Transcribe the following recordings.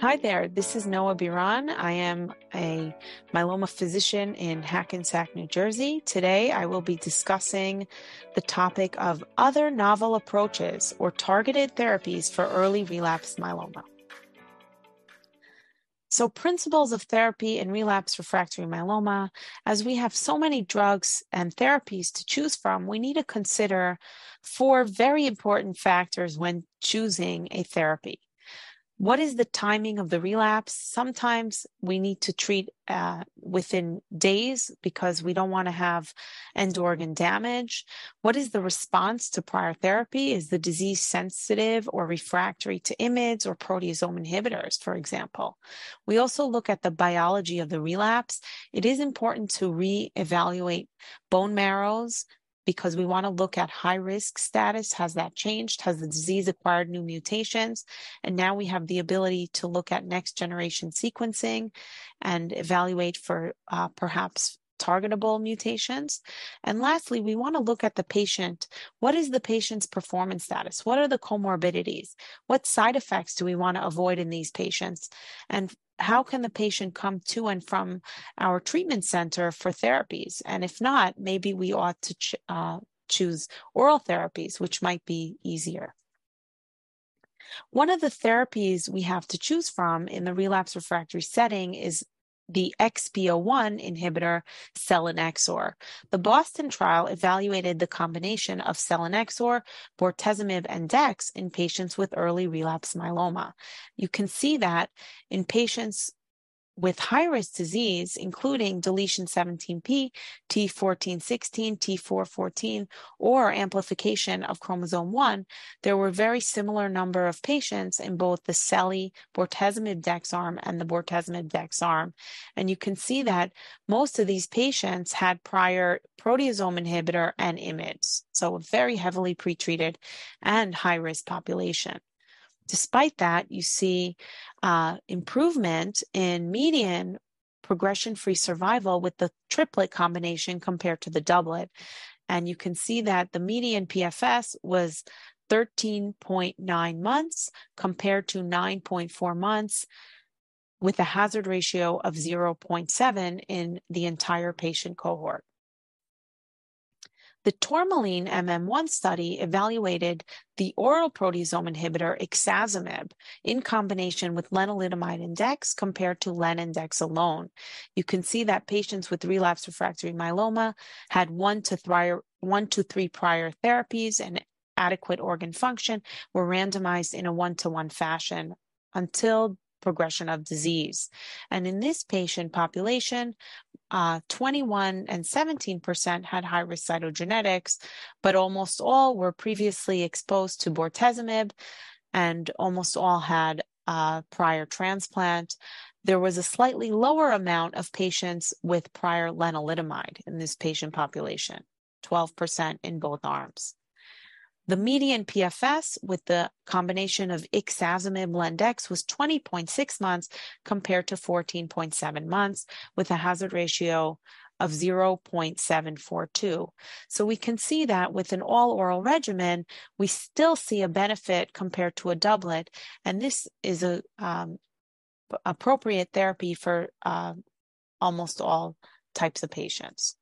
Hi there, this is Noa Biran. I am a myeloma physician in Hackensack, New Jersey. Today I will be discussing the topic of other novel approaches or targeted therapies for early relapse myeloma. So, principles of therapy in relapse refractory myeloma, as we have so many drugs and therapies to choose from, we need to consider four very important factors when choosing a therapy. What is the timing of the relapse? Sometimes we need to treat uh, within days because we don't want to have end organ damage. What is the response to prior therapy? Is the disease sensitive or refractory to IMiDs or proteasome inhibitors, for example? We also look at the biology of the relapse. It is important to re-evaluate bone marrows, because we want to look at high risk status. Has that changed? Has the disease acquired new mutations? And now we have the ability to look at next generation sequencing and evaluate for uh, perhaps targetable mutations. And lastly, we want to look at the patient. What is the patient's performance status? What are the comorbidities? What side effects do we want to avoid in these patients? And how can the patient come to and from our treatment center for therapies? And if not, maybe we ought to ch- uh, choose oral therapies, which might be easier. One of the therapies we have to choose from in the relapse refractory setting is the XPO1 inhibitor selinexor. The Boston trial evaluated the combination of selinexor, bortezomib, and dex in patients with early relapse myeloma. You can see that in patients with high risk disease, including deletion 17p, T1416, T414, or amplification of chromosome 1, there were very similar number of patients in both the CELI bortezomib dex arm and the bortezomib dex arm. And you can see that most of these patients had prior proteasome inhibitor and IMiDs, so a very heavily pretreated and high risk population. Despite that, you see uh, improvement in median progression free survival with the triplet combination compared to the doublet. And you can see that the median PFS was 13.9 months compared to 9.4 months with a hazard ratio of 0.7 in the entire patient cohort. The tourmaline MM1 study evaluated the oral proteasome inhibitor ixazomib in combination with lenalidomide and compared to len and alone. You can see that patients with relapse refractory myeloma had one to, three, one to three prior therapies and adequate organ function were randomized in a one-to-one fashion until progression of disease. And in this patient population, uh, 21 and 17% had high risk cytogenetics, but almost all were previously exposed to bortezomib and almost all had uh, prior transplant. There was a slightly lower amount of patients with prior lenalidomide in this patient population, 12% in both arms. The median PFS with the combination of ixazomib lendex was 20.6 months compared to 14.7 months with a hazard ratio of 0.742. So we can see that with an all oral regimen, we still see a benefit compared to a doublet. And this is a um, appropriate therapy for uh, almost all types of patients.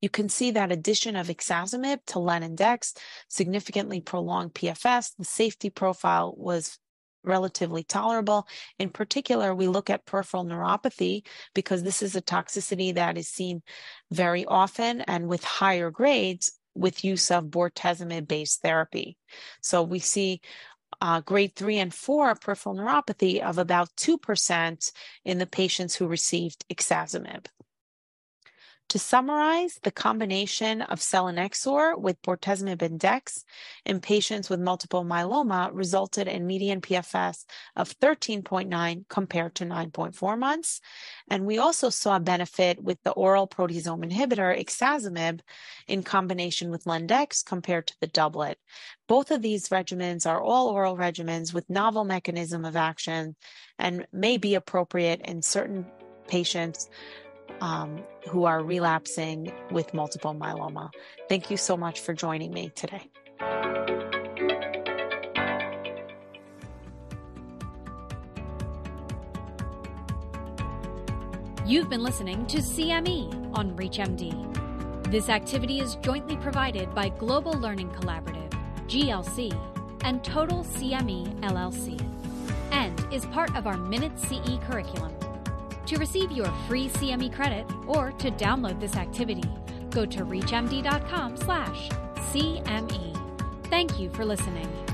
You can see that addition of ixazomib to Dex significantly prolonged PFS. The safety profile was relatively tolerable. In particular, we look at peripheral neuropathy because this is a toxicity that is seen very often and with higher grades with use of bortezomib based therapy. So we see uh, grade three and four peripheral neuropathy of about 2% in the patients who received ixazomib. To summarize, the combination of selinexor with bortezomib and dex in patients with multiple myeloma resulted in median PFS of 13.9 compared to 9.4 months. And we also saw benefit with the oral proteasome inhibitor ixazomib in combination with lendex compared to the doublet. Both of these regimens are all oral regimens with novel mechanism of action and may be appropriate in certain patients um, who are relapsing with multiple myeloma. Thank you so much for joining me today. You've been listening to CME on ReachMD. This activity is jointly provided by Global Learning Collaborative, GLC, and Total CME LLC, and is part of our Minute CE curriculum. To receive your free CME credit or to download this activity, go to reachmd.com/cme. Thank you for listening.